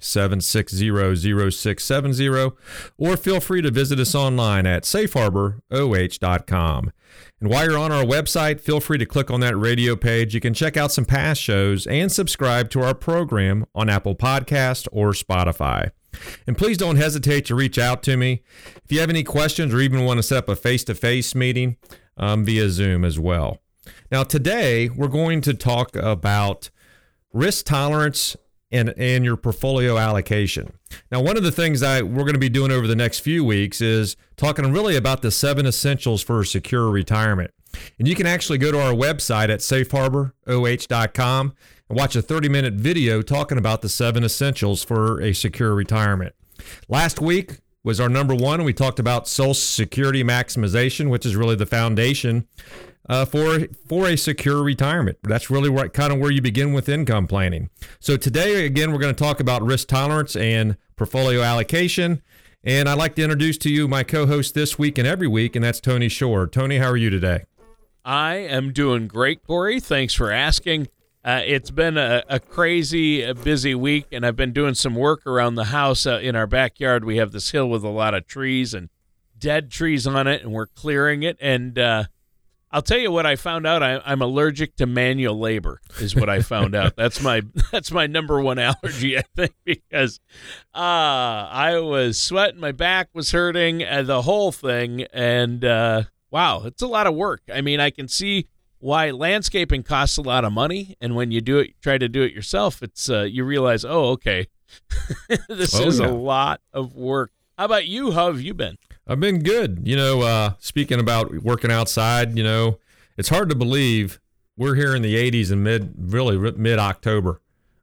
760-0670 or feel free to visit us online at safeharboroh.com. And while you're on our website, feel free to click on that radio page. You can check out some past shows and subscribe to our program on Apple Podcast or Spotify. And please don't hesitate to reach out to me if you have any questions or even want to set up a face-to-face meeting um, via Zoom as well. Now, today we're going to talk about risk tolerance and and your portfolio allocation. Now, one of the things that we're going to be doing over the next few weeks is talking really about the seven essentials for a secure retirement. And you can actually go to our website at safeharboroh.com and watch a 30 minute video talking about the seven essentials for a secure retirement. Last week was our number one. We talked about Social Security maximization, which is really the foundation uh, for for a secure retirement. That's really what, kind of where you begin with income planning. So today, again, we're going to talk about risk tolerance and portfolio allocation. And I'd like to introduce to you my co-host this week and every week, and that's Tony Shore. Tony, how are you today? I am doing great, Corey. Thanks for asking. Uh, it's been a, a crazy, a busy week, and I've been doing some work around the house. Uh, in our backyard, we have this hill with a lot of trees and dead trees on it, and we're clearing it. And uh, I'll tell you what I found out. I, am allergic to manual labor. Is what I found out. That's my that's my number one allergy. I think because uh, I was sweating, my back was hurting, uh, the whole thing, and uh, wow, it's a lot of work. I mean, I can see why landscaping costs a lot of money, and when you do it, try to do it yourself, it's uh, you realize, oh, okay, this oh, is yeah. a lot of work. How about you? How have you been? I've been good. You know, uh, speaking about working outside, you know, it's hard to believe we're here in the 80s and mid, really mid October.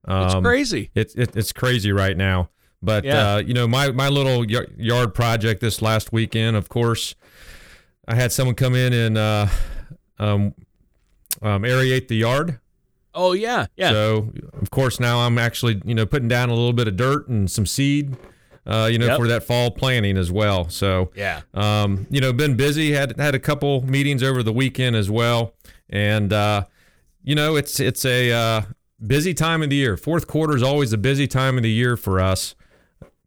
Um, it's crazy. It's it, it's crazy right now. But yeah. uh, you know, my my little yard project this last weekend, of course, I had someone come in and uh, um, um, aerate the yard. Oh yeah, yeah. So of course now I'm actually you know putting down a little bit of dirt and some seed uh, you know, yep. for that fall planning as well. So yeah, um, you know, been busy. Had had a couple meetings over the weekend as well, and uh, you know, it's it's a uh, busy time of the year. Fourth quarter is always a busy time of the year for us.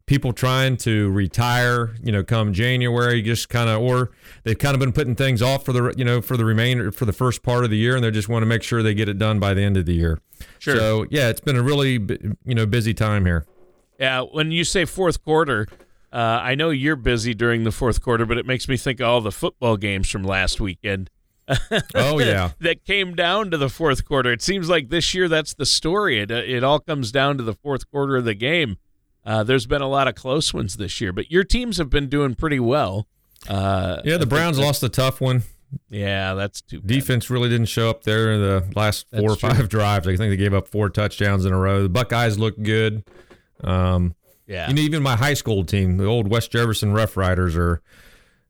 People trying to retire, you know, come January, just kind of, or they've kind of been putting things off for the, you know, for the remainder for the first part of the year, and they just want to make sure they get it done by the end of the year. Sure. So yeah, it's been a really, you know, busy time here. Yeah, when you say fourth quarter, uh, I know you're busy during the fourth quarter, but it makes me think of all the football games from last weekend. oh yeah, that came down to the fourth quarter. It seems like this year that's the story. It it all comes down to the fourth quarter of the game. Uh, there's been a lot of close ones this year, but your teams have been doing pretty well. Uh, yeah, the Browns lost a tough one. Yeah, that's too. Bad. Defense really didn't show up there in the last four that's or five true. drives. I think they gave up four touchdowns in a row. The Buckeyes looked good. Um, yeah. You know, even my high school team, the old West Jefferson Rough Riders, are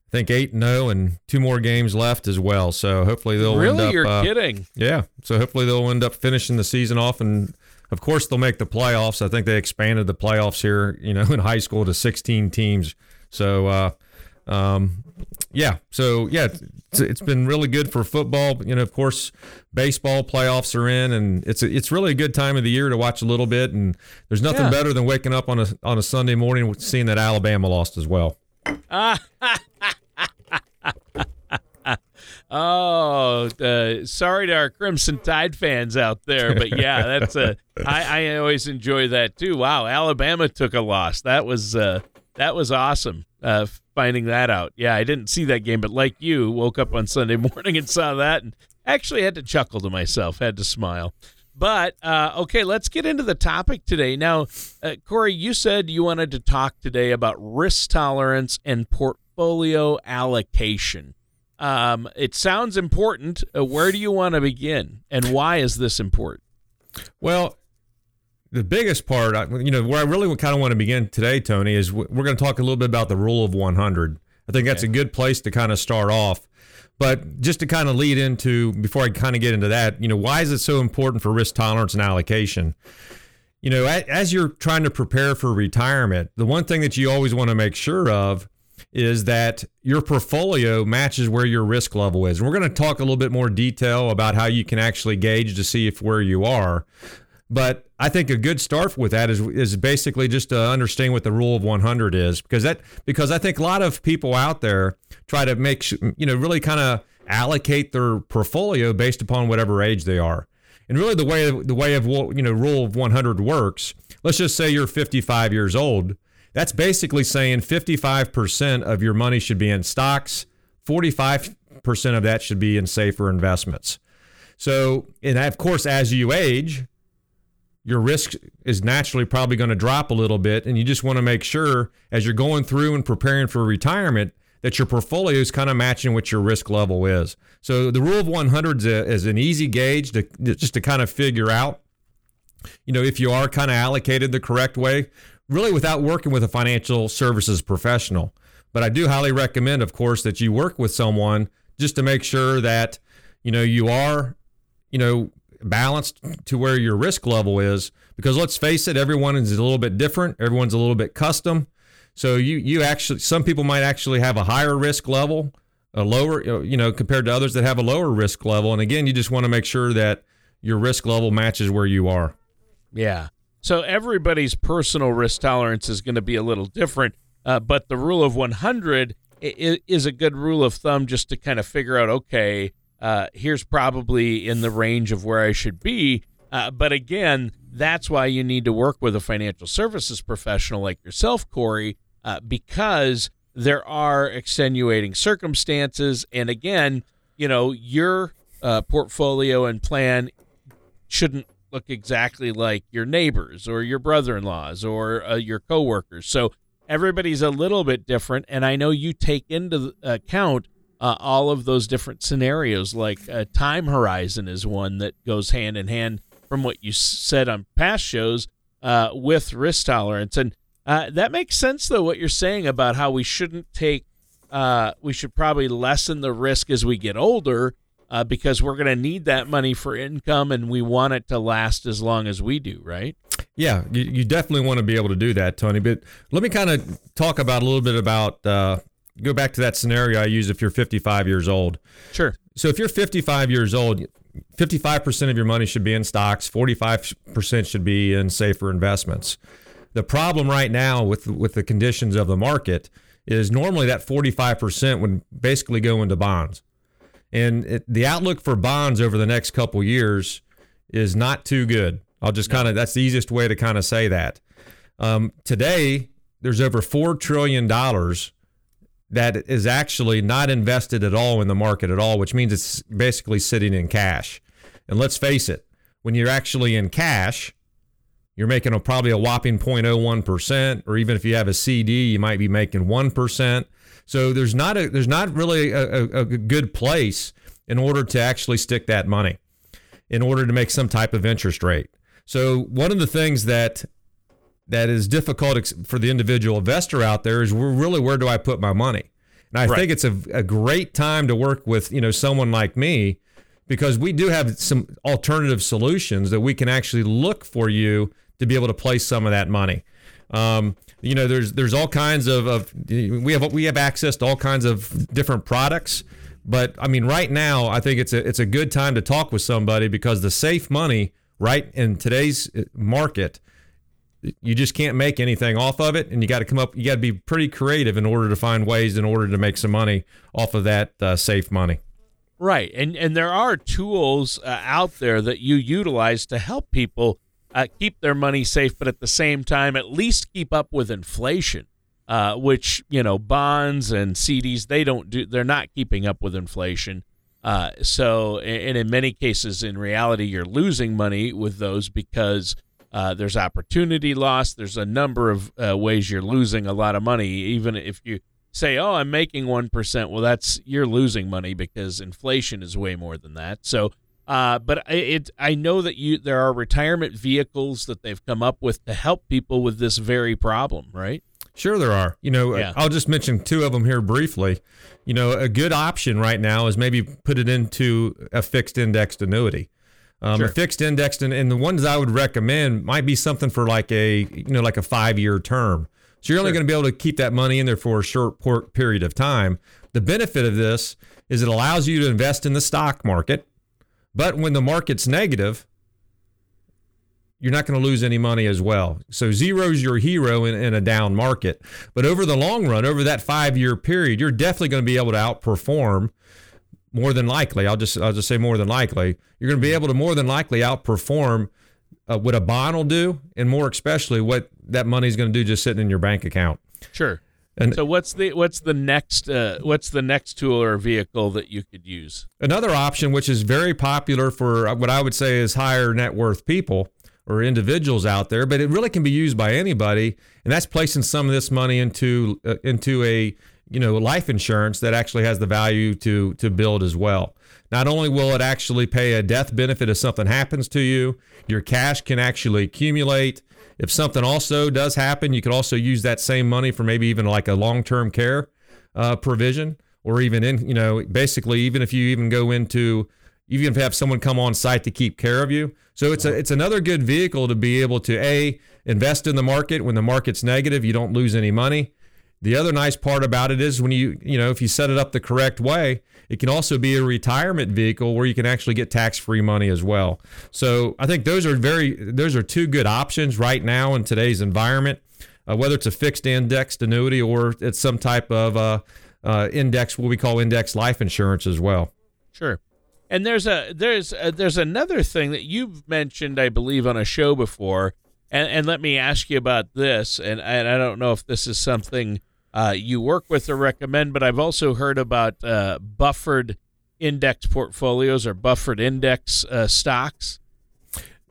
I think eight and zero, and two more games left as well. So hopefully they'll really. Up, you're uh, kidding? Yeah. So hopefully they'll end up finishing the season off, and of course they'll make the playoffs. I think they expanded the playoffs here, you know, in high school to 16 teams. So uh, um, yeah, so yeah, it's, it's been really good for football. You know, of course, baseball playoffs are in, and it's a, it's really a good time of the year to watch a little bit. And there's nothing yeah. better than waking up on a on a Sunday morning seeing that Alabama lost as well. oh, uh, sorry to our Crimson Tide fans out there, but yeah, that's a I, I always enjoy that too. Wow, Alabama took a loss. That was uh, that was awesome uh, finding that out. Yeah, I didn't see that game, but like you, woke up on Sunday morning and saw that, and Actually, had to chuckle to myself, had to smile. But uh, okay, let's get into the topic today. Now, uh, Corey, you said you wanted to talk today about risk tolerance and portfolio allocation. Um, it sounds important. Uh, where do you want to begin, and why is this important? Well, the biggest part, you know, where I really kind of want to begin today, Tony, is we're going to talk a little bit about the rule of 100. I think that's okay. a good place to kind of start off. But just to kind of lead into, before I kind of get into that, you know, why is it so important for risk tolerance and allocation? You know, as you're trying to prepare for retirement, the one thing that you always want to make sure of is that your portfolio matches where your risk level is. And we're going to talk a little bit more detail about how you can actually gauge to see if where you are. But I think a good start with that is is basically just to understand what the rule of 100 is because that because I think a lot of people out there try to make you know really kind of allocate their portfolio based upon whatever age they are. And really the way the way of you know rule of 100 works, let's just say you're 55 years old, that's basically saying 55% of your money should be in stocks, 45% of that should be in safer investments. So, and of course as you age, your risk is naturally probably going to drop a little bit. And you just want to make sure as you're going through and preparing for retirement that your portfolio is kind of matching what your risk level is. So the rule of 100 is, a, is an easy gauge to just to kind of figure out, you know, if you are kind of allocated the correct way, really without working with a financial services professional. But I do highly recommend, of course, that you work with someone just to make sure that, you know, you are, you know, balanced to where your risk level is because let's face it everyone is a little bit different. Everyone's a little bit custom. So you you actually some people might actually have a higher risk level a lower you know compared to others that have a lower risk level. And again you just want to make sure that your risk level matches where you are. Yeah. So everybody's personal risk tolerance is going to be a little different uh, but the rule of 100 is a good rule of thumb just to kind of figure out okay uh, here's probably in the range of where I should be. Uh, but again, that's why you need to work with a financial services professional like yourself, Corey, uh, because there are extenuating circumstances. And again, you know, your uh, portfolio and plan shouldn't look exactly like your neighbors or your brother in laws or uh, your coworkers. So everybody's a little bit different. And I know you take into account uh, all of those different scenarios. Like a time horizon is one that goes hand in hand from what you said on past shows uh, with risk tolerance, and uh, that makes sense though. What you're saying about how we shouldn't take, uh, we should probably lessen the risk as we get older. Uh, because we're going to need that money for income and we want it to last as long as we do, right? Yeah, you, you definitely want to be able to do that, Tony. But let me kind of talk about a little bit about uh, go back to that scenario I use if you're 55 years old. Sure. So if you're 55 years old, 55% of your money should be in stocks, 45% should be in safer investments. The problem right now with with the conditions of the market is normally that 45% would basically go into bonds. And it, the outlook for bonds over the next couple years is not too good. I'll just kind of that's the easiest way to kind of say that. Um, today, there's over four trillion dollars that is actually not invested at all in the market at all, which means it's basically sitting in cash. And let's face it, when you're actually in cash, you're making a, probably a whopping 0.01%, or even if you have a CD, you might be making 1%. So there's not a there's not really a, a, a good place in order to actually stick that money, in order to make some type of interest rate. So one of the things that that is difficult for the individual investor out there is really where do I put my money? And I right. think it's a, a great time to work with you know someone like me because we do have some alternative solutions that we can actually look for you to be able to place some of that money. Um, you know, there's there's all kinds of, of we have we have access to all kinds of different products. But I mean, right now, I think it's a it's a good time to talk with somebody because the safe money, right in today's market, you just can't make anything off of it and you got to come up you got to be pretty creative in order to find ways in order to make some money off of that uh, safe money. Right and and there are tools uh, out there that you utilize to help people uh, keep their money safe but at the same time at least keep up with inflation uh, which you know bonds and CDs they don't do they're not keeping up with inflation. Uh, so, and in many cases, in reality, you're losing money with those because uh, there's opportunity loss. There's a number of uh, ways you're losing a lot of money. Even if you say, "Oh, I'm making one percent," well, that's you're losing money because inflation is way more than that. So, uh, but it, I know that you there are retirement vehicles that they've come up with to help people with this very problem, right? Sure, there are. You know, yeah. I'll just mention two of them here briefly. You know, a good option right now is maybe put it into a fixed indexed annuity. Um, sure. A fixed indexed, and, and the ones I would recommend might be something for like a you know like a five year term. So you're only going to be able to keep that money in there for a short period of time. The benefit of this is it allows you to invest in the stock market, but when the market's negative, you're not going to lose any money as well. So zero's your hero in, in a down market. But over the long run, over that five year period, you're definitely going to be able to outperform more than likely. I'll just I'll just say more than likely. You're going to be able to more than likely outperform uh, what a bond will do, and more especially what that money is going to do just sitting in your bank account. Sure. And so what's the what's the next uh, what's the next tool or vehicle that you could use? Another option, which is very popular for what I would say is higher net worth people or individuals out there, but it really can be used by anybody, and that's placing some of this money into uh, into a you know life insurance that actually has the value to to build as well. Not only will it actually pay a death benefit if something happens to you, your cash can actually accumulate. If something also does happen, you could also use that same money for maybe even like a long-term care uh, provision, or even in you know basically even if you even go into even if you have someone come on site to keep care of you. So it's a it's another good vehicle to be able to a invest in the market when the market's negative, you don't lose any money. The other nice part about it is when you, you know, if you set it up the correct way, it can also be a retirement vehicle where you can actually get tax-free money as well. So I think those are very, those are two good options right now in today's environment. Uh, whether it's a fixed indexed annuity or it's some type of uh, uh, index, what we call index life insurance as well. Sure. And there's a there's a, there's another thing that you've mentioned, I believe, on a show before. And, and let me ask you about this. And, and I don't know if this is something uh, you work with or recommend, but I've also heard about uh, buffered index portfolios or buffered index uh, stocks.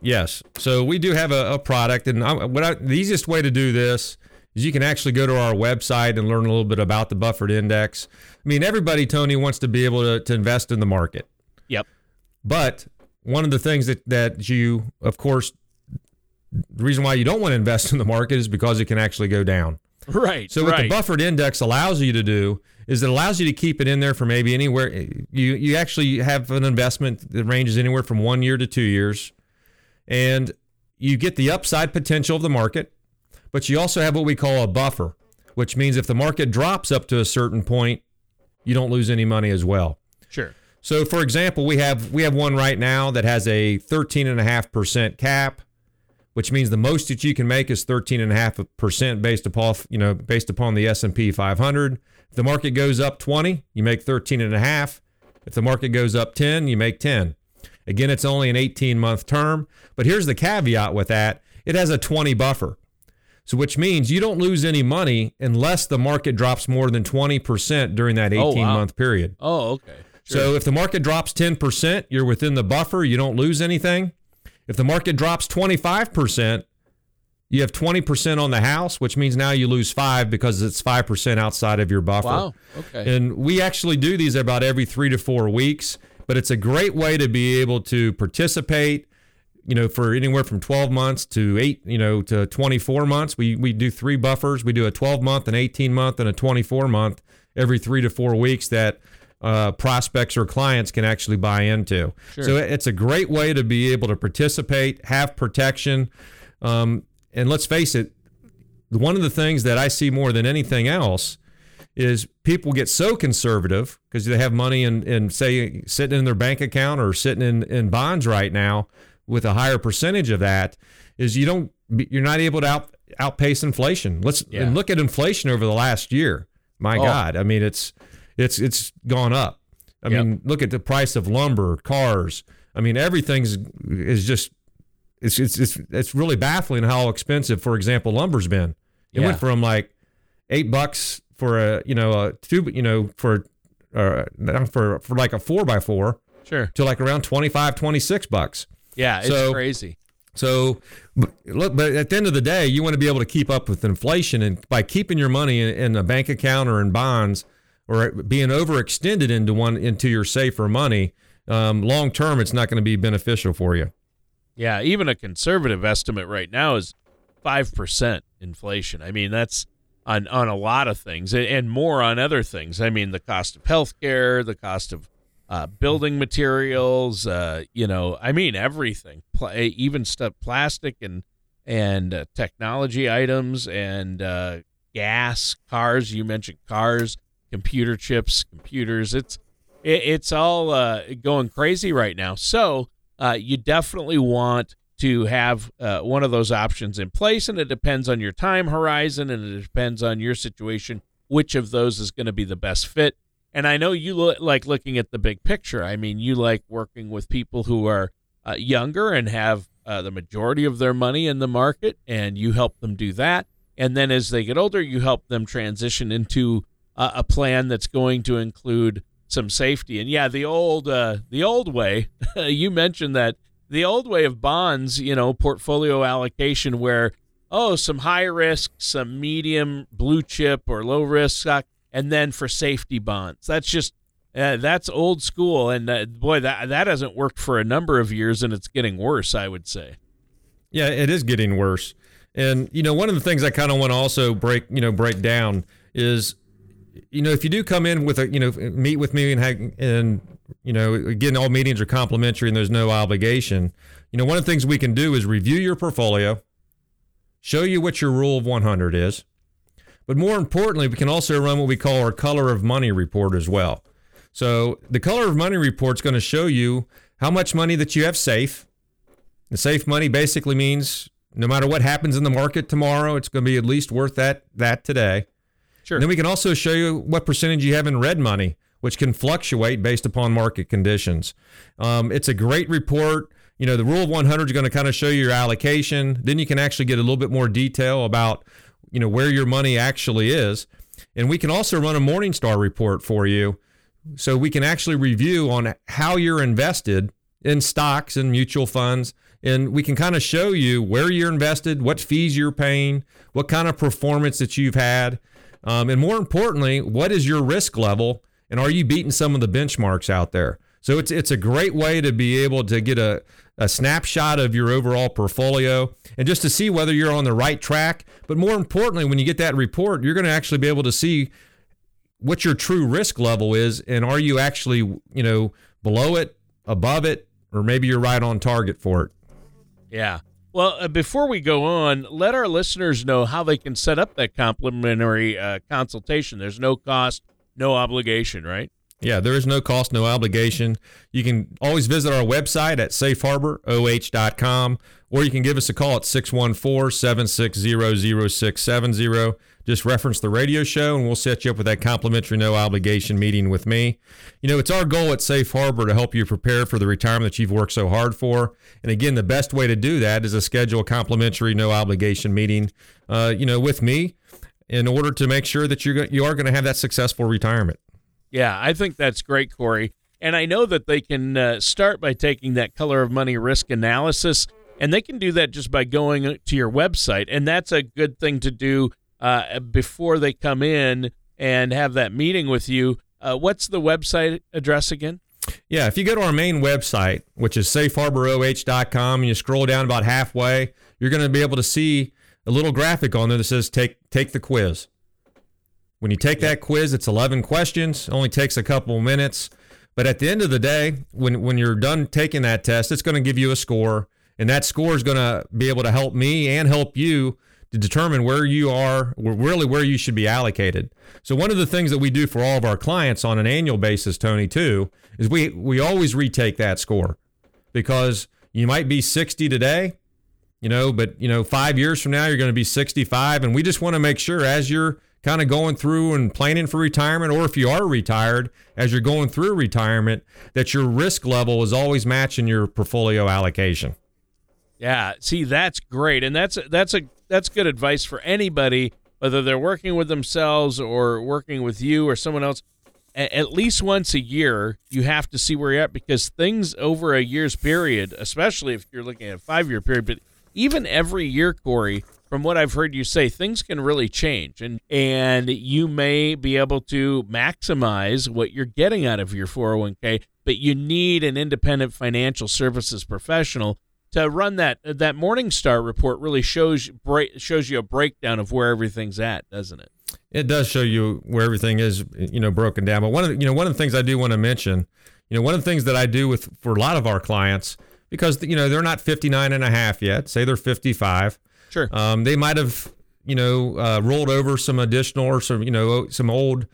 Yes. So we do have a, a product, and I, what I, the easiest way to do this is you can actually go to our website and learn a little bit about the buffered index. I mean, everybody, Tony, wants to be able to, to invest in the market. Yep. But one of the things that, that you, of course, the reason why you don't want to invest in the market is because it can actually go down. Right. So what right. the buffered index allows you to do is it allows you to keep it in there for maybe anywhere you you actually have an investment that ranges anywhere from 1 year to 2 years and you get the upside potential of the market, but you also have what we call a buffer, which means if the market drops up to a certain point, you don't lose any money as well. Sure. So for example, we have we have one right now that has a 13.5% cap which means the most that you can make is 13.5% based upon, you know, based upon the S&P 500. If the market goes up 20, you make 13.5. If the market goes up 10, you make 10. Again, it's only an 18 month term, but here's the caveat with that. It has a 20 buffer. So which means you don't lose any money unless the market drops more than 20% during that 18 oh, wow. month period. Oh, okay. Sure. So if the market drops 10%, you're within the buffer, you don't lose anything. If the market drops 25%, you have 20% on the house, which means now you lose five because it's 5% outside of your buffer. Wow. Okay. And we actually do these about every three to four weeks, but it's a great way to be able to participate, you know, for anywhere from 12 months to eight, you know, to 24 months. We, we do three buffers. We do a 12 month, an 18 month, and a 24 month every three to four weeks that uh, prospects or clients can actually buy into. Sure. So it's a great way to be able to participate, have protection. Um, and let's face it, one of the things that I see more than anything else is people get so conservative because they have money in, in, say, sitting in their bank account or sitting in, in bonds right now with a higher percentage of that is you don't you're not able to out, outpace inflation. Let's yeah. and look at inflation over the last year. My oh. God, I mean it's it's it's gone up. I yep. mean, look at the price of lumber, cars. I mean, everything's is just it's it's it's, it's really baffling how expensive, for example, lumber's been. It yeah. went from like eight bucks for a you know a two you know for uh, for for like a four by four Sure. to like around 25, 26 bucks. Yeah, it's So- crazy. So, but, look, but at the end of the day, you want to be able to keep up with inflation, and by keeping your money in, in a bank account or in bonds, or being overextended into one into your safer money, um, long term, it's not going to be beneficial for you. Yeah, even a conservative estimate right now is five percent inflation. I mean, that's on on a lot of things, and- more on other things. I mean, the cost of healthcare, the cost of uh, building materials. Uh, you know, I mean everything, Pla- even stuff, plastic and and uh, technology items and uh, gas, cars. You mentioned cars, computer chips, computers. It's it, it's all uh, going crazy right now. So uh, you definitely want to have uh, one of those options in place, and it depends on your time horizon and it depends on your situation which of those is going to be the best fit. And I know you lo- like looking at the big picture. I mean, you like working with people who are uh, younger and have uh, the majority of their money in the market, and you help them do that. And then as they get older, you help them transition into uh, a plan that's going to include some safety. And yeah, the old uh, the old way you mentioned that the old way of bonds, you know, portfolio allocation where oh, some high risk, some medium blue chip or low risk stock, and then for safety bonds. That's just uh, that's old school, and uh, boy, that that hasn't worked for a number of years, and it's getting worse. I would say. Yeah, it is getting worse. And you know, one of the things I kind of want to also break, you know, break down is, you know, if you do come in with a, you know, meet with me and have, and you know, again, all meetings are complimentary and there's no obligation. You know, one of the things we can do is review your portfolio, show you what your rule of 100 is, but more importantly, we can also run what we call our color of money report as well. So the color of money report is going to show you how much money that you have safe. The safe money basically means no matter what happens in the market tomorrow, it's going to be at least worth that that today. Sure. And then we can also show you what percentage you have in red money, which can fluctuate based upon market conditions. Um, it's a great report. You know, the rule of 100 is going to kind of show you your allocation. Then you can actually get a little bit more detail about, you know, where your money actually is. And we can also run a Morningstar report for you. So we can actually review on how you're invested in stocks and mutual funds. And we can kind of show you where you're invested, what fees you're paying, what kind of performance that you've had. Um, and more importantly, what is your risk level? And are you beating some of the benchmarks out there? So it's it's a great way to be able to get a, a snapshot of your overall portfolio and just to see whether you're on the right track. But more importantly, when you get that report, you're going to actually be able to see what your true risk level is and are you actually, you know, below it, above it, or maybe you're right on target for it. Yeah. Well, uh, before we go on, let our listeners know how they can set up that complimentary uh, consultation. There's no cost, no obligation, right? Yeah, there is no cost, no obligation. You can always visit our website at safeharboroh.com or you can give us a call at 614 760 0670. Just reference the radio show and we'll set you up with that complimentary, no obligation meeting with me. You know, it's our goal at Safe Harbor to help you prepare for the retirement that you've worked so hard for. And again, the best way to do that is to schedule a complimentary, no obligation meeting, uh, you know, with me in order to make sure that you're go- you are going to have that successful retirement. Yeah, I think that's great, Corey. And I know that they can uh, start by taking that color of money risk analysis, and they can do that just by going to your website. And that's a good thing to do uh, before they come in and have that meeting with you. Uh, what's the website address again? Yeah, if you go to our main website, which is safeharboroh.com, and you scroll down about halfway, you're going to be able to see a little graphic on there that says take take the quiz. When you take that quiz, it's 11 questions, only takes a couple minutes. But at the end of the day, when when you're done taking that test, it's going to give you a score, and that score is going to be able to help me and help you to determine where you are, really where you should be allocated. So one of the things that we do for all of our clients on an annual basis, Tony, too, is we we always retake that score because you might be 60 today, you know, but you know, 5 years from now you're going to be 65 and we just want to make sure as you're kind of going through and planning for retirement or if you are retired as you're going through retirement that your risk level is always matching your portfolio allocation. Yeah, see, that's great, and that's that's a that's good advice for anybody, whether they're working with themselves or working with you or someone else. at least once a year, you have to see where you're at because things over a year's period, especially if you're looking at a five year period, but even every year, Corey, from what I've heard you say, things can really change, and and you may be able to maximize what you're getting out of your 401k, but you need an independent financial services professional to run that. That Morningstar report really shows shows you a breakdown of where everything's at, doesn't it? It does show you where everything is, you know, broken down. But one of the, you know one of the things I do want to mention, you know, one of the things that I do with for a lot of our clients because you know they're not 59 and a half yet. Say they're 55 Sure. Um, they might have, you know, uh, rolled over some additional or some, you know, some old,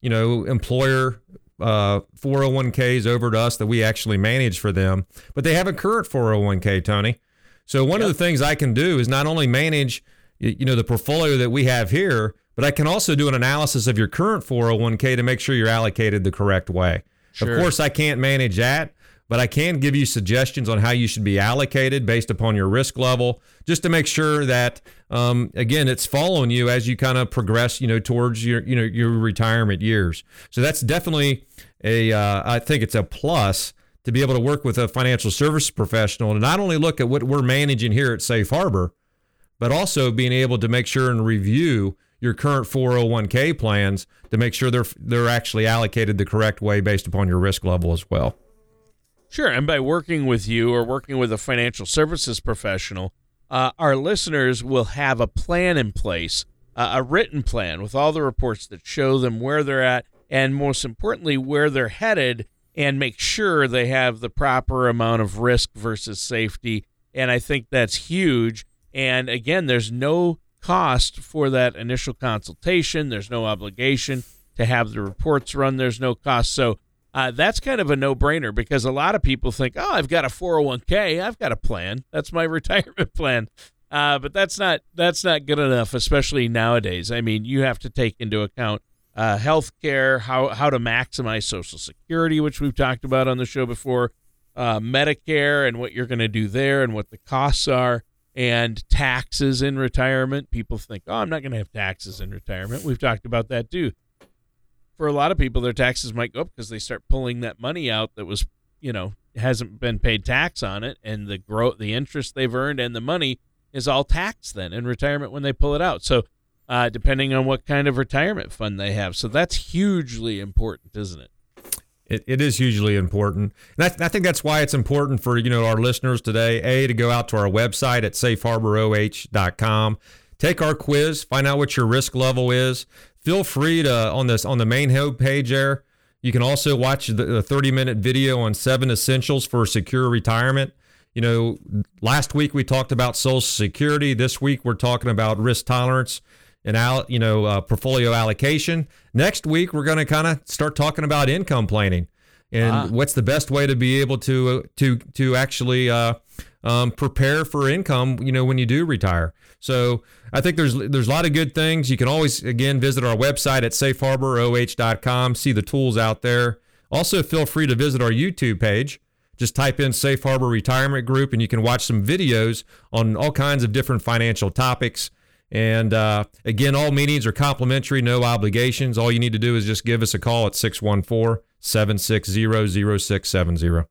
you know, employer uh, 401ks over to us that we actually manage for them, but they have a current 401k, Tony. So one yep. of the things I can do is not only manage, you know, the portfolio that we have here, but I can also do an analysis of your current 401k to make sure you're allocated the correct way. Sure. Of course, I can't manage that, but I can give you suggestions on how you should be allocated based upon your risk level, just to make sure that um, again it's following you as you kind of progress, you know, towards your you know your retirement years. So that's definitely a uh, I think it's a plus to be able to work with a financial service professional and not only look at what we're managing here at Safe Harbor, but also being able to make sure and review your current 401k plans to make sure they're they're actually allocated the correct way based upon your risk level as well. Sure. And by working with you or working with a financial services professional, uh, our listeners will have a plan in place, uh, a written plan with all the reports that show them where they're at and, most importantly, where they're headed and make sure they have the proper amount of risk versus safety. And I think that's huge. And again, there's no cost for that initial consultation, there's no obligation to have the reports run, there's no cost. So, uh, that's kind of a no-brainer because a lot of people think, "Oh, I've got a 401k, I've got a plan. That's my retirement plan." Uh, but that's not that's not good enough, especially nowadays. I mean, you have to take into account uh, health care, how how to maximize Social Security, which we've talked about on the show before, uh, Medicare, and what you're going to do there, and what the costs are, and taxes in retirement. People think, "Oh, I'm not going to have taxes in retirement." We've talked about that too for a lot of people, their taxes might go up because they start pulling that money out that was, you know, hasn't been paid tax on it, and the growth, the interest they've earned, and the money is all taxed then in retirement when they pull it out. So, uh, depending on what kind of retirement fund they have, so that's hugely important, isn't it? It, it is hugely important. And I, I, think that's why it's important for, you know, our listeners today, A, to go out to our website at safeharboroh.com, take our quiz, find out what your risk level is feel free to on this on the main homepage there. You can also watch the, the 30 minute video on seven essentials for secure retirement. You know, last week we talked about Social Security. This week we're talking about risk tolerance and out, you know, uh, portfolio allocation. Next week we're going to kind of start talking about income planning and ah. what's the best way to be able to to to actually uh, um, prepare for income. You know, when you do retire. So I think there's there's a lot of good things. You can always again visit our website at safeharboroh.com, see the tools out there. Also, feel free to visit our YouTube page. Just type in Safe Harbor Retirement Group, and you can watch some videos on all kinds of different financial topics. And uh, again, all meetings are complimentary, no obligations. All you need to do is just give us a call at 614 760 0670.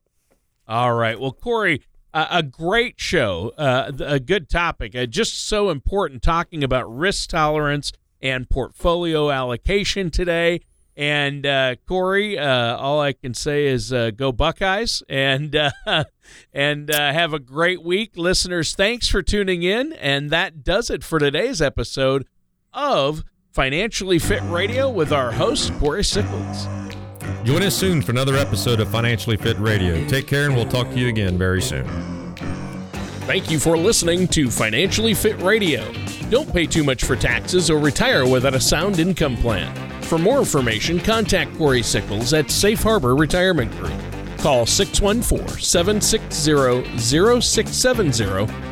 All right. Well, Corey, uh, a great show, uh, a good topic, uh, just so important talking about risk tolerance and portfolio allocation today. And uh, Corey, uh, all I can say is uh, go Buckeyes and and have a great week, listeners. Thanks for tuning in, and that does it for today's episode of Financially Fit Radio with our host Corey Sickles. Join us soon for another episode of Financially Fit Radio. Take care, and we'll talk to you again very soon. Thank you for listening to Financially Fit Radio. Don't pay too much for taxes or retire without a sound income plan. For more information, contact Corey Sickles at Safe Harbor Retirement Group. Call 614 760 0670